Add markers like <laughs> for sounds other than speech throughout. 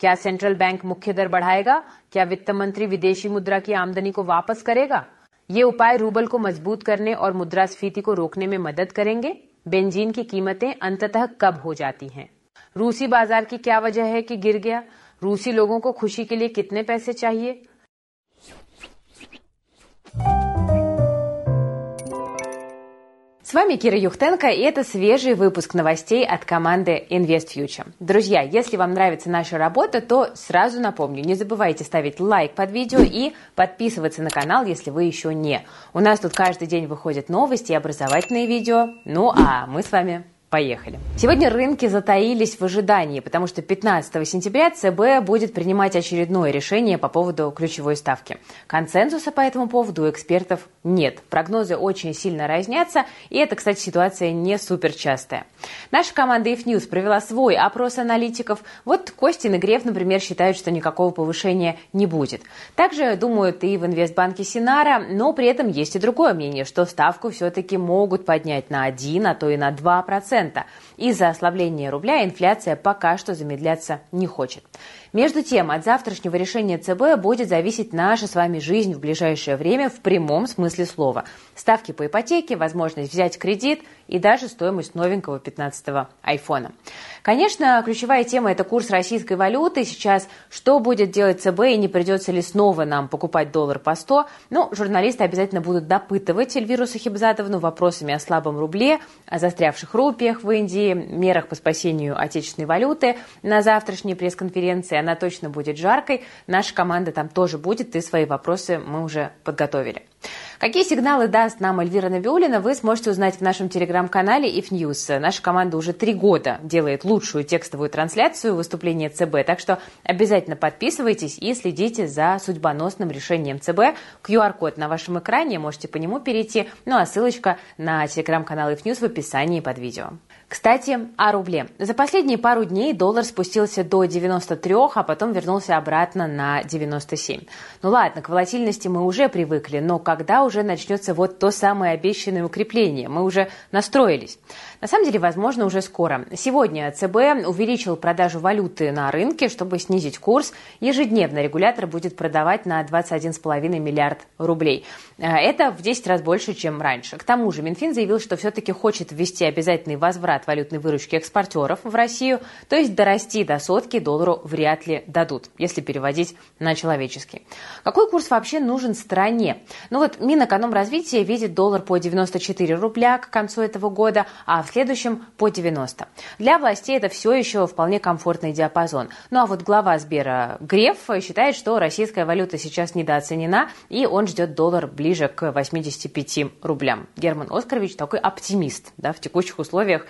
क्या central bank मुख्य दर बढ़ाएगा? क्या वित्त मंत्री विदेशी मुद्रा की आमदनी को वापस करेगा? ये उपाय रूबल को मज़बूत करने और मुद्रास्फीति को रोकने में मदद करेंगे। बेंजीन की कीमतें अंततः कब हो जाती हैं? रूसी बाज़ार की क्या वजह है कि गिर गया? रूसी लोगों को खुशी के लिए कितने पैसे चाहिए? С вами Кира Юхтенко, и это свежий выпуск новостей от команды InvestFuture. Друзья, если вам нравится наша работа, то сразу напомню, не забывайте ставить лайк под видео и подписываться на канал, если вы еще не. У нас тут каждый день выходят новости и образовательные видео. Ну а мы с вами Поехали. Сегодня рынки затаились в ожидании, потому что 15 сентября ЦБ будет принимать очередное решение по поводу ключевой ставки. Консенсуса по этому поводу у экспертов нет. Прогнозы очень сильно разнятся, и это, кстати, ситуация не суперчастая. Наша команда If News провела свой опрос аналитиков. Вот Костин и Греф, например, считают, что никакого повышения не будет. Также думают и в инвестбанке Синара, но при этом есть и другое мнение, что ставку все-таки могут поднять на 1, а то и на 2%. Из-за ослабления рубля инфляция пока что замедляться не хочет. Между тем, от завтрашнего решения ЦБ будет зависеть наша с вами жизнь в ближайшее время в прямом смысле слова. Ставки по ипотеке, возможность взять кредит и даже стоимость новенького 15-го айфона. Конечно, ключевая тема – это курс российской валюты. Сейчас что будет делать ЦБ и не придется ли снова нам покупать доллар по 100? Ну, журналисты обязательно будут допытывать Эльвиру Сахибзадовну вопросами о слабом рубле, о застрявших рупиях в Индии, мерах по спасению отечественной валюты. На завтрашней пресс-конференции она точно будет жаркой. Наша команда там тоже будет, и свои вопросы мы уже подготовили. Какие сигналы даст нам Эльвира Набиулина, вы сможете узнать в нашем телеграм-канале If News. Наша команда уже три года делает лучшую текстовую трансляцию выступления ЦБ, так что обязательно подписывайтесь и следите за судьбоносным решением ЦБ. QR-код на вашем экране, можете по нему перейти, ну а ссылочка на телеграм-канал If News в описании под видео. Кстати, о рубле. За последние пару дней доллар спустился до 93, а потом вернулся обратно на 97. Ну ладно, к волатильности мы уже привыкли, но когда уже начнется вот то самое обещанное укрепление? Мы уже настроились. На самом деле, возможно, уже скоро. Сегодня ЦБ увеличил продажу валюты на рынке, чтобы снизить курс. Ежедневно регулятор будет продавать на 21,5 миллиард рублей. Э, это в 10 раз больше, чем раньше. К тому же Минфин заявил, что все-таки хочет ввести обязательный возврат валютной выручки экспортеров в Россию, то есть дорасти до сотки доллару вряд ли дадут, если переводить на человеческий. Какой курс вообще нужен стране? Ну вот Минэкономразвития видит доллар по 94 рубля к концу этого года, а в следующем по 90. Для властей это все еще вполне комфортный диапазон. Ну а вот глава Сбера Греф считает, что российская валюта сейчас недооценена, и он ждет доллар ближе к 85 рублям. Герман Оскарович такой оптимист. Да, в текущих условиях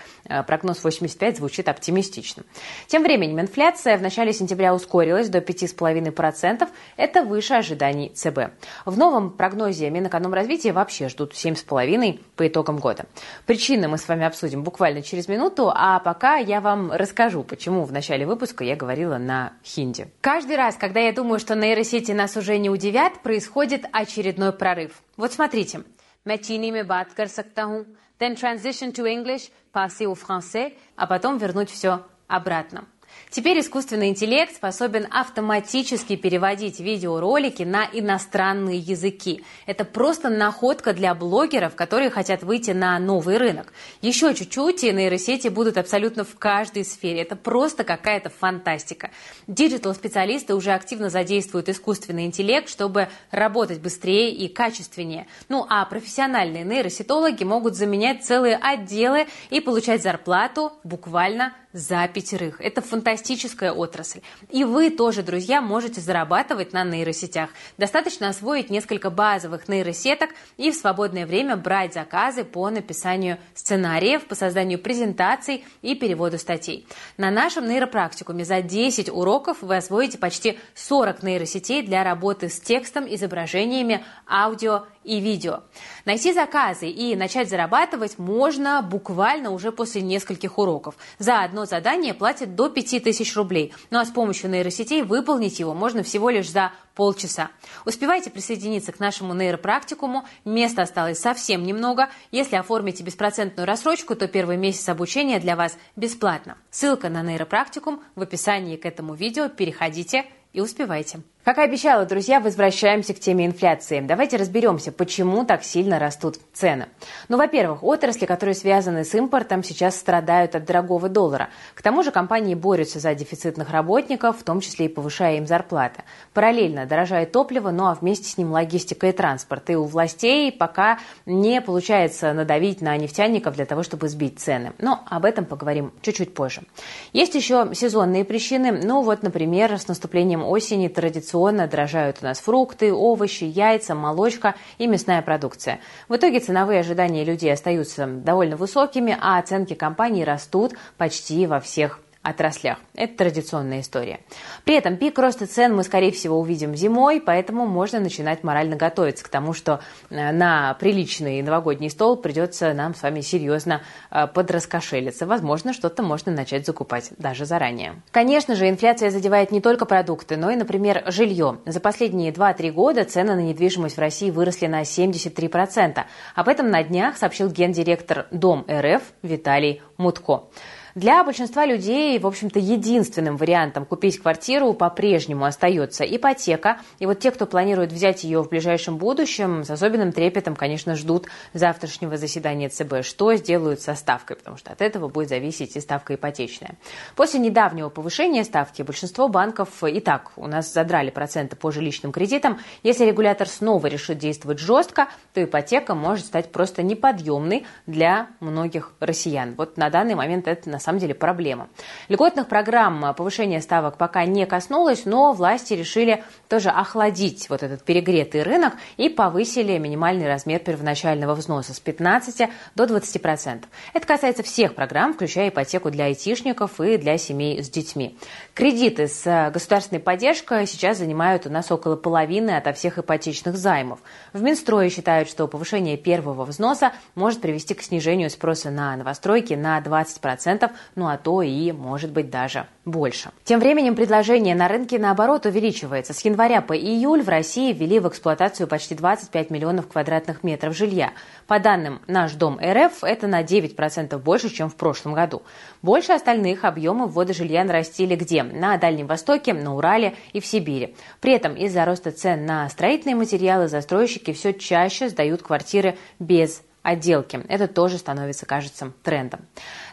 прогноз 85 звучит оптимистично. Тем временем инфляция в начале сентября ускорилась до 5,5%. Это выше ожиданий ЦБ. В новом прогнозе Минэкономразвития вообще ждут 7,5% по итогам года. Причины мы с вами обсудим обсудим буквально через минуту, а пока я вам расскажу, почему в начале выпуска я говорила на хинди. Каждый раз, когда я думаю, что нейросети нас уже не удивят, происходит очередной прорыв. Вот смотрите. मैं चीनी में बात कर सकता हूँ, then transition to English, passer au français, а потом вернуть все обратно. Теперь искусственный интеллект способен автоматически переводить видеоролики на иностранные языки. Это просто находка для блогеров, которые хотят выйти на новый рынок. Еще чуть-чуть, и нейросети будут абсолютно в каждой сфере. Это просто какая-то фантастика. Диджитал-специалисты уже активно задействуют искусственный интеллект, чтобы работать быстрее и качественнее. Ну а профессиональные нейросетологи могут заменять целые отделы и получать зарплату буквально за пятерых. Это фантастическая отрасль. И вы тоже, друзья, можете зарабатывать на нейросетях. Достаточно освоить несколько базовых нейросеток и в свободное время брать заказы по написанию сценариев, по созданию презентаций и переводу статей. На нашем нейропрактикуме за 10 уроков вы освоите почти 40 нейросетей для работы с текстом, изображениями, аудио и видео. Найти заказы и начать зарабатывать можно буквально уже после нескольких уроков. За одно задание платят до 5000 рублей. Ну а с помощью нейросетей выполнить его можно всего лишь за полчаса. Успевайте присоединиться к нашему нейропрактикуму. Места осталось совсем немного. Если оформите беспроцентную рассрочку, то первый месяц обучения для вас бесплатно. Ссылка на нейропрактикум в описании к этому видео. Переходите и успевайте. Как и обещала, друзья, возвращаемся к теме инфляции. Давайте разберемся, почему так сильно растут цены. Ну, во-первых, отрасли, которые связаны с импортом, сейчас страдают от дорогого доллара. К тому же компании борются за дефицитных работников, в том числе и повышая им зарплаты. Параллельно дорожает топливо, ну а вместе с ним логистика и транспорт. И у властей пока не получается надавить на нефтяников для того, чтобы сбить цены. Но об этом поговорим чуть-чуть позже. Есть еще сезонные причины. Ну вот, например, с наступлением осени традиционно традиционно дорожают у нас фрукты, овощи, яйца, молочка и мясная продукция. В итоге ценовые ожидания людей остаются довольно высокими, а оценки компаний растут почти во всех отраслях. Это традиционная история. При этом пик роста цен мы, скорее всего, увидим зимой, поэтому можно начинать морально готовиться к тому, что э, на приличный новогодний стол придется нам с вами серьезно э, подраскошелиться. Возможно, что-то можно начать закупать даже заранее. Конечно же, инфляция задевает не только продукты, но и, например, жилье. За последние 2-3 года цены на недвижимость в России выросли на 73%. Об этом на днях сообщил гендиректор Дом РФ Виталий Мутко. Для большинства людей, в общем-то, единственным вариантом купить квартиру по-прежнему остается ипотека. И вот те, кто планирует взять ее в ближайшем будущем, с особенным трепетом, конечно, ждут завтрашнего заседания ЦБ, что сделают со ставкой, потому что от этого будет зависеть и ставка ипотечная. После недавнего повышения ставки большинство банков и так у нас задрали проценты по жилищным кредитам. Если регулятор снова решит действовать жестко, то ипотека может стать просто неподъемной для многих россиян. Вот на данный момент это на самом деле проблема. Льготных программ повышения ставок пока не коснулось, но власти решили тоже охладить вот этот перегретый рынок и повысили минимальный размер первоначального взноса с 15 до 20%. Это касается всех программ, включая ипотеку для айтишников и для семей с детьми. Кредиты с государственной поддержкой сейчас занимают у нас около половины ото всех ипотечных займов. В Минстрое считают, что повышение первого взноса может привести к снижению спроса на новостройки на 20%, ну а то и, может быть, даже больше. Тем временем предложение на рынке, наоборот, увеличивается. С января по июль в России ввели в эксплуатацию почти 25 миллионов квадратных метров жилья. По данным «Наш дом РФ» это на 9% больше, чем в прошлом году. Больше остальных объемы ввода жилья нарастили где? На Дальнем Востоке, на Урале и в Сибири. При этом из-за роста цен на строительные материалы застройщики все чаще сдают квартиры без отделки. Это тоже становится, кажется, трендом.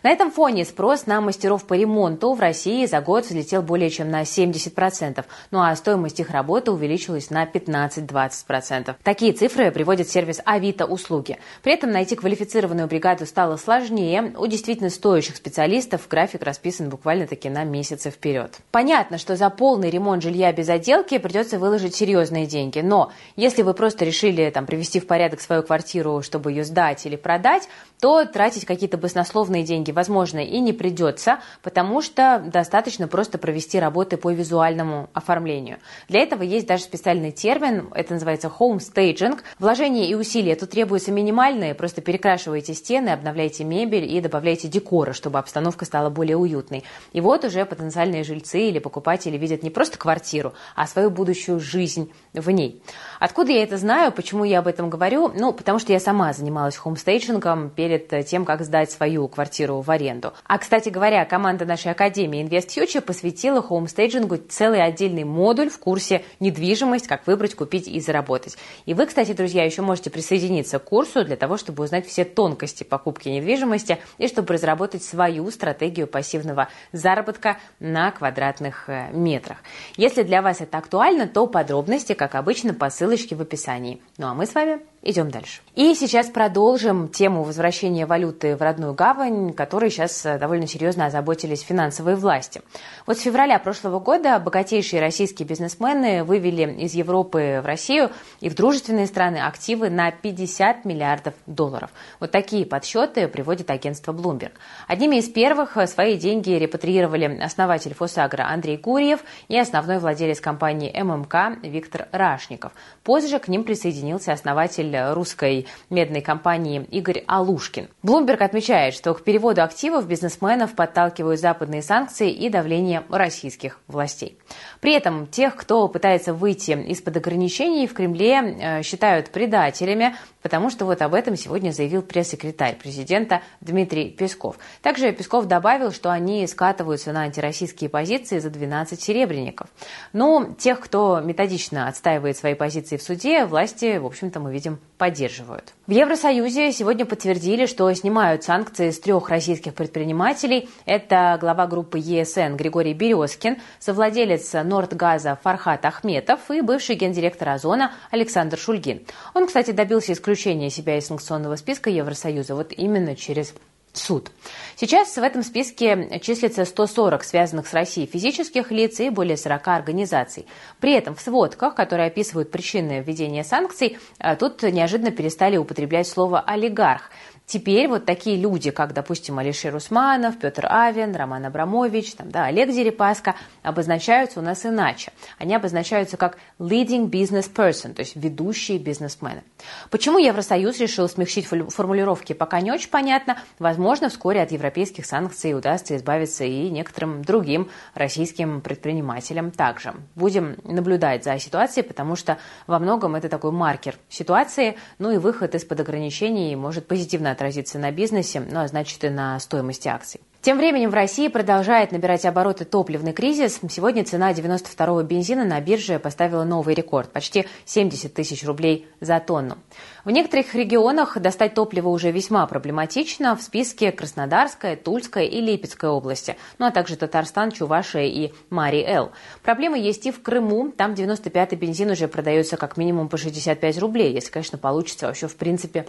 На этом фоне спрос на мастеров по ремонту в России за год взлетел более чем на 70%, ну а стоимость их работы увеличилась на 15-20%. Такие цифры приводит сервис Авито услуги. При этом найти квалифицированную бригаду стало сложнее. У действительно стоящих специалистов график расписан буквально-таки на месяцы вперед. Понятно, что за полный ремонт жилья без отделки придется выложить серьезные деньги, но если вы просто решили там, привести в порядок свою квартиру, чтобы ее сдать или продать, то тратить какие-то баснословные деньги, возможно, и не придется, потому что достаточно просто провести работы по визуальному оформлению. Для этого есть даже специальный термин, это называется home staging. Вложения и усилия тут требуются минимальные, просто перекрашиваете стены, обновляете мебель и добавляете декора, чтобы обстановка стала более уютной. И вот уже потенциальные жильцы или покупатели видят не просто квартиру, а свою будущую жизнь в ней. Откуда я это знаю, почему я об этом говорю? Ну, потому что я сама занималась хоумстейджингом перед перед тем, как сдать свою квартиру в аренду. А, кстати говоря, команда нашей академии Invest Future посвятила хоумстейджингу целый отдельный модуль в курсе «Недвижимость. Как выбрать, купить и заработать». И вы, кстати, друзья, еще можете присоединиться к курсу для того, чтобы узнать все тонкости покупки недвижимости и чтобы разработать свою стратегию пассивного заработка на квадратных э, метрах. Если для вас это актуально, то подробности, как обычно, по ссылочке в описании. Ну а мы с вами Идем дальше. И сейчас продолжим тему возвращения валюты в родную гавань, которой сейчас э, довольно серьезно озаботились финансовые власти. Вот с февраля прошлого года богатейшие российские бизнесмены вывели из Европы в Россию и в дружественные страны активы на 50 миллиардов долларов. Вот такие подсчеты приводит агентство Bloomberg. Одними из первых э, свои деньги репатриировали основатель Фосагра Андрей Гурьев и основной владелец компании ММК Виктор Рашников. Позже к ним присоединился основатель основатель русской медной компании Игорь Алушкин. Bloomberg отмечает, что к переводу активов бизнесменов подталкивают западные санкции и давление российских властей. При этом тех, кто пытается выйти из-под ограничений, в Кремле э, считают предателями, потому что вот об этом сегодня заявил пресс-секретарь президента Дмитрий Песков. Также Песков добавил, что они скатываются на антироссийские позиции за 12 серебряников. Но тех, кто методично отстаивает свои позиции в суде, власти, в общем-то, мы видим, поддерживают. В Евросоюзе сегодня подтвердили, что снимают санкции с трех российских предпринимателей. Это глава группы ЕСН Григорий Березкин, совладелец Нордгаза Фархат Ахметов и бывший гендиректор Озона Александр Шульгин. Он, кстати, добился исключения себя из санкционного списка Евросоюза вот именно через суд. Сейчас в этом списке числится 140 связанных с Россией физических лиц и более 40 организаций. При этом в сводках, которые описывают причины введения санкций, э, тут неожиданно перестали употреблять слово «олигарх». Теперь вот такие люди, как, допустим, Алишер Усманов, Петр Авен, Роман Абрамович, там, да, Олег Дерипаска, обозначаются у нас иначе. Они обозначаются как leading business person, то есть ведущие бизнесмены. Почему Евросоюз решил смягчить формулировки, пока не очень понятно. Возможно, вскоре от европейских санкций удастся избавиться и некоторым другим российским предпринимателям также. Будем наблюдать за ситуацией, потому что во многом это такой маркер ситуации, ну и выход из-под ограничений может позитивно отразиться на бизнесе, ну а значит и на стоимости акций. Тем временем в России продолжает набирать обороты топливный кризис. Сегодня цена 92-го бензина на бирже поставила новый рекорд – почти 70 тысяч рублей за тонну. В некоторых регионах достать топливо уже весьма проблематично. В списке Краснодарская, Тульская и Липецкая области, ну а также Татарстан, Чувашия и Мари-Эл. Проблемы есть и в Крыму. Там 95-й бензин уже продается как минимум по 65 рублей, если, конечно, получится вообще в принципе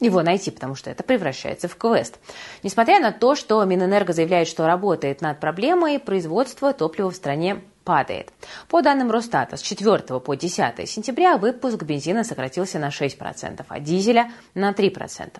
его найти, потому что это превращается в квест. Несмотря на то, что Минэнерго заявляет, что работает над проблемой, производство топлива в стране падает. По данным Росстата, с 4 по 10 сентября выпуск бензина сократился на 6%, а дизеля на 3%.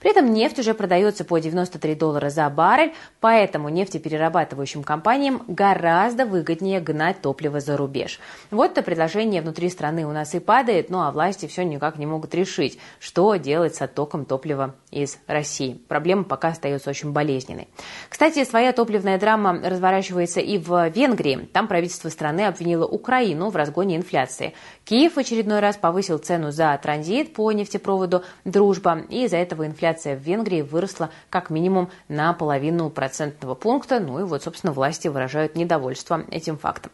При этом нефть уже продается по 93 доллара за баррель, поэтому нефтеперерабатывающим компаниям гораздо выгоднее гнать топливо за рубеж. Вот-то предложение внутри страны у нас и падает, ну а власти все никак не могут решить, что делать с оттоком топлива из России. Проблема пока остается очень болезненной. Кстати, своя топливная драма разворачивается и в Венгрии. Там правительство правительство страны обвинило Украину в разгоне инфляции. Киев в очередной раз повысил цену за транзит по нефтепроводу «Дружба», и из-за этого инфляция в Венгрии выросла как минимум на половину процентного пункта. Ну и вот, собственно, власти выражают недовольство этим фактом.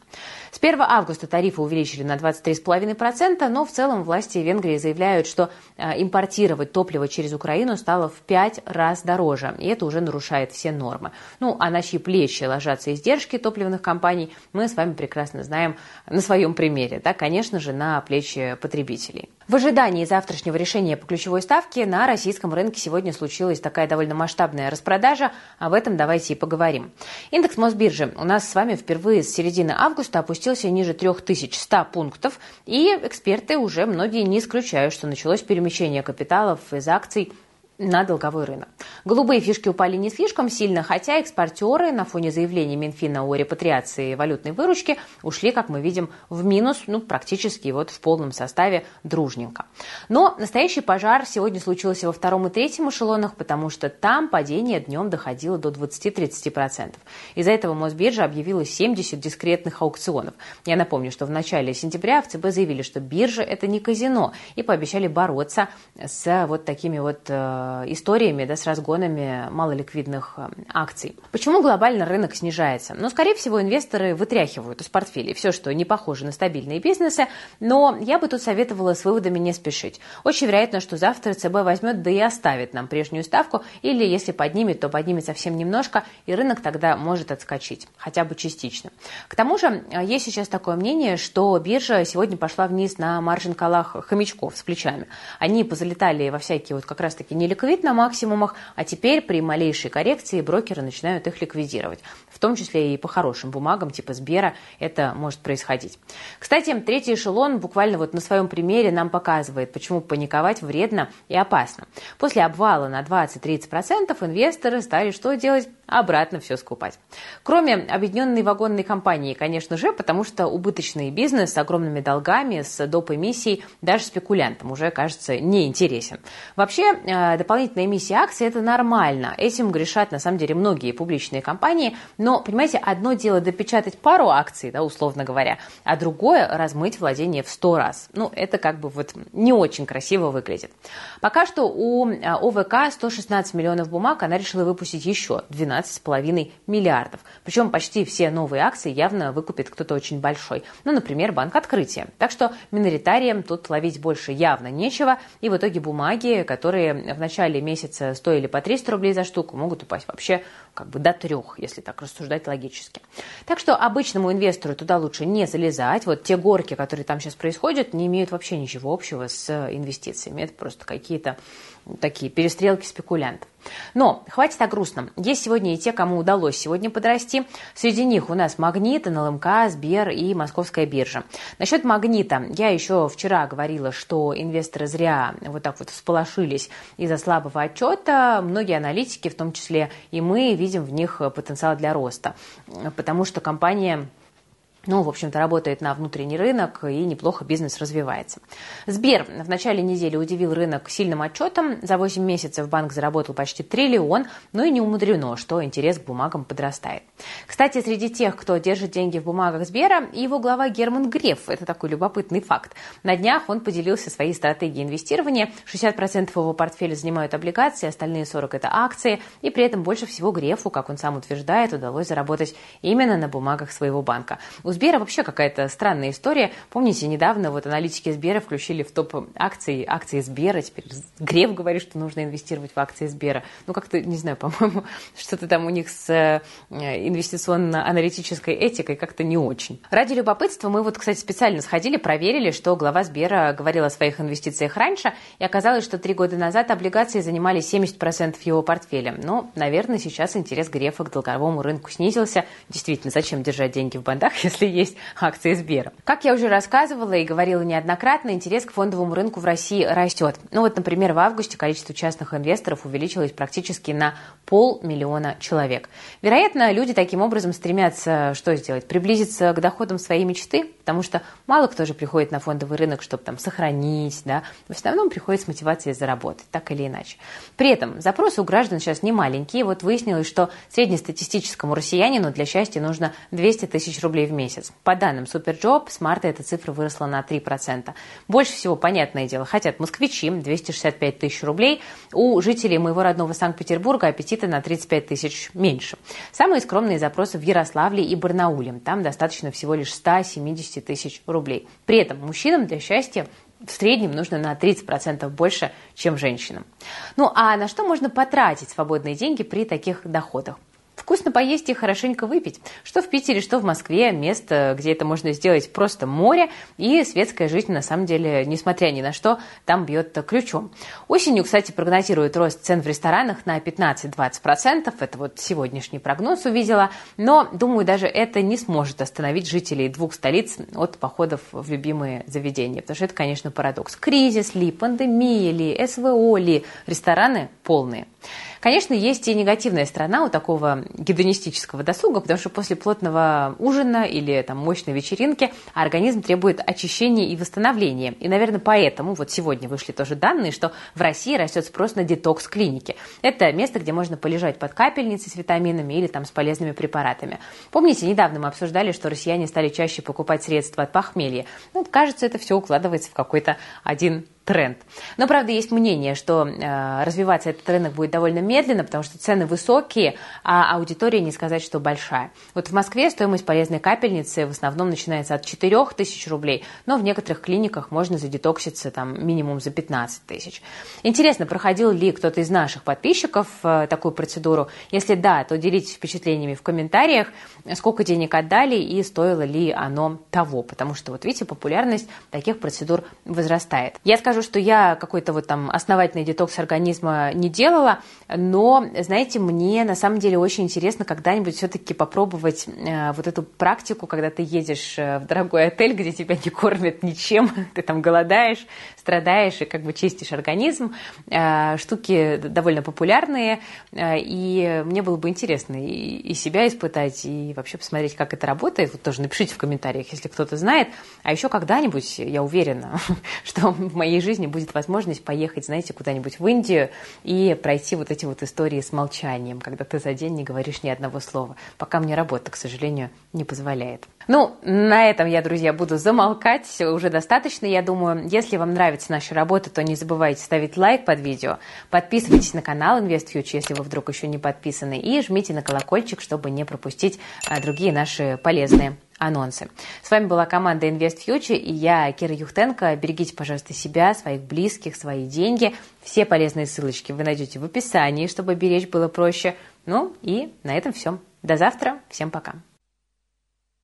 С 1 августа тарифы увеличили на 23,5%, но в целом власти Венгрии заявляют, что э, импортировать топливо через Украину стало в 5 раз дороже, и это уже нарушает все нормы. Ну, а на чьи плечи ложатся издержки топливных компаний, мы с вами вами прекрасно знаем на своем примере, да, конечно же, на плечи потребителей. В ожидании завтрашнего решения по ключевой ставке на российском рынке сегодня случилась такая довольно масштабная распродажа. Об этом давайте и поговорим. Индекс Мосбиржи у нас с вами впервые с середины августа опустился ниже 3100 пунктов. И эксперты уже многие не исключают, что началось перемещение капиталов из акций на долговой рынок. Голубые фишки упали не слишком сильно, хотя экспортеры на фоне заявления Минфина о репатриации валютной выручки ушли, как мы видим, в минус, ну, практически вот в полном составе дружненько. Но настоящий пожар сегодня случился во втором и третьем эшелонах, потому что там падение днем доходило до 20-30%. Из-за этого Мосбиржа объявила 70 дискретных аукционов. Я напомню, что в начале сентября в ЦБ заявили, что биржа – это не казино, и пообещали бороться с вот такими вот э, историями, да, с разгонами малоликвидных э, акций. Почему глобально рынок снижается? Ну, скорее всего, инвесторы вытряхивают из портфелей все, что не похоже на стабильные бизнесы, но я бы тут советовала с выводами не спешить. Очень вероятно, что завтра ЦБ возьмет, да и оставит нам прежнюю ставку, или если поднимет, то поднимет совсем немножко, и рынок тогда может отскочить, хотя бы частично. К тому же, э, есть сейчас такое мнение, что биржа сегодня пошла вниз на маржин-колах хомячков с плечами. Они позалетали во всякие вот как раз-таки неликвидные ликвид на максимумах, а теперь при малейшей коррекции брокеры начинают их ликвидировать. В том числе и по хорошим бумагам типа Сбера это может происходить. Кстати, третий эшелон буквально вот на своем примере нам показывает, почему паниковать вредно и опасно. После обвала на 20-30% инвесторы стали что делать? Обратно все скупать. Кроме объединенной вагонной компании, конечно же, потому что убыточный бизнес с огромными долгами, с доп. эмиссией, даже спекулянтам уже, кажется, не интересен. Вообще, э, дополнительная эмиссия акций – это нормально. Этим грешат, на самом деле, многие публичные компании. Но, понимаете, одно дело допечатать пару акций, да, условно говоря, а другое – размыть владение в сто раз. Ну, это как бы вот не очень красиво выглядит. Пока что у э, ОВК 116 миллионов бумаг, она решила выпустить еще 12,5 миллиардов. Причем почти все новые акции явно выкупит кто-то очень большой. Ну, например, Банк Открытия. Так что миноритариям тут ловить больше явно нечего. И в итоге бумаги, которые в начале месяца стоили по 300 рублей за штуку, могут упасть вообще как бы до трех, если так рассуждать логически. Так что обычному инвестору туда лучше не залезать. Вот те горки, которые там сейчас происходят, не имеют вообще ничего общего с инвестициями. Это просто какие-то такие перестрелки спекулянтов. Но хватит о грустном. Есть сегодня и те, кому удалось сегодня подрасти. Среди них у нас Магнит, НЛМК, Сбер и Московская биржа. Насчет Магнита. Я еще вчера говорила, что инвесторы зря вот так вот всполошились из-за слабого отчета. Многие аналитики, в том числе и мы, видим в них потенциал для роста. Потому что компания ну, в общем-то, работает на внутренний рынок и неплохо бизнес развивается. Сбер в начале недели удивил рынок сильным отчетом. За 8 месяцев банк заработал почти триллион, но и не умудрено, что интерес к бумагам подрастает. Кстати, среди тех, кто держит деньги в бумагах Сбера, его глава Герман Греф. Это такой любопытный факт. На днях он поделился своей стратегией инвестирования. 60% его портфеля занимают облигации, остальные 40% это акции. И при этом больше всего Грефу, как он сам утверждает, удалось заработать именно на бумагах своего банка. У Сбера вообще какая-то странная история. Помните, недавно вот аналитики Сбера включили в топ акции, акции Сбера. Теперь Греф говорит, что нужно инвестировать в акции Сбера. Ну, как-то, не знаю, <laughs> по-моему, что-то там у них с э, инвестиционно-аналитической этикой как-то не очень. Ради любопытства мы вот, кстати, специально сходили, проверили, что глава Сбера говорил о своих инвестициях раньше, и оказалось, что три года назад облигации занимали 70% его портфеля. Но, наверное, сейчас интерес Грефа к долговому рынку снизился. Действительно, зачем держать деньги в бандах, <laughs> если если есть акции Сбера. Как я уже рассказывала и говорила неоднократно, интерес к фондовому рынку в России растет. Ну вот, например, в августе количество частных инвесторов увеличилось практически на полмиллиона человек. Вероятно, люди таким образом стремятся что сделать? Приблизиться к доходам своей мечты, потому что мало кто же приходит на фондовый рынок, чтобы там сохранить, да, в основном приходит с мотивацией заработать, так или иначе. При этом запросы у граждан сейчас не маленькие. Вот выяснилось, что среднестатистическому россиянину для счастья нужно 200 тысяч рублей в месяц. По данным Superjob, с марта эта цифра выросла на 3%. Больше всего, понятное дело, хотят москвичи, 265 тысяч рублей. У жителей моего родного Санкт-Петербурга аппетиты на 35 тысяч меньше. Самые скромные запросы в Ярославле и Барнауле. Там достаточно всего лишь 170 200 тысяч рублей. При этом мужчинам для счастья в среднем нужно на 30% больше, чем женщинам. Ну а на что можно потратить свободные деньги при таких доходах? Вкусно поесть и хорошенько выпить. Что в Питере, что в Москве, место, где это можно сделать, просто море. И светская жизнь, на самом деле, несмотря ни на что, там бьет ключом. Осенью, кстати, прогнозируют рост цен в ресторанах на 15-20%. Это вот сегодняшний прогноз увидела. Но, думаю, даже это не сможет остановить жителей двух столиц от походов в любимые заведения. Потому что это, конечно, парадокс. Кризис ли, пандемия ли, СВО ли, рестораны полные. Конечно, есть и негативная сторона у такого гедонистического досуга, потому что после плотного ужина или там, мощной вечеринки организм требует очищения и восстановления. И, наверное, поэтому вот сегодня вышли тоже данные, что в России растет спрос на детокс-клиники. Это место, где можно полежать под капельницей с витаминами или там с полезными препаратами. Помните, недавно мы обсуждали, что россияне стали чаще покупать средства от похмелья. Ну, кажется, это все укладывается в какой-то один тренд. Но, правда, есть мнение, что э, развиваться этот рынок будет довольно медленно, потому что цены высокие, а аудитория не сказать, что большая. Вот в Москве стоимость полезной капельницы в основном начинается от 4 тысяч рублей, но в некоторых клиниках можно задетокситься там минимум за 15 тысяч. Интересно, проходил ли кто-то из наших подписчиков э, такую процедуру? Если да, то делитесь впечатлениями в комментариях, сколько денег отдали и стоило ли оно того, потому что, вот видите, популярность таких процедур возрастает. Я скажу скажу, что я какой-то вот там основательный детокс организма не делала, но, знаете, мне на самом деле очень интересно когда-нибудь все-таки попробовать э, вот эту практику, когда ты едешь э, в дорогой отель, где тебя не кормят ничем, <laughs> ты там голодаешь, страдаешь и как бы чистишь организм. Э, штуки довольно популярные, и мне было бы интересно и, себя испытать, и вообще посмотреть, как это работает. Вот тоже напишите в комментариях, если кто-то знает. А еще когда-нибудь, я уверена, <laughs> что в моей жизни будет возможность поехать, знаете, куда-нибудь в Индию и пройти вот эти вот истории с молчанием, когда ты за день не говоришь ни одного слова. Пока мне работа, к сожалению, не позволяет. Ну, на этом я, друзья, буду замолкать. Уже достаточно, я думаю. Если вам нравится наша работа, то не забывайте ставить лайк под видео. Подписывайтесь на канал InvestFuture, если вы вдруг еще не подписаны. И жмите на колокольчик, чтобы не пропустить а, другие наши полезные анонсы. С вами была команда Invest Future и я, Кира Юхтенко. Берегите, пожалуйста, себя, своих близких, свои деньги. Все полезные ссылочки вы найдете в описании, чтобы беречь было проще. Ну и на этом все. До завтра. Всем пока.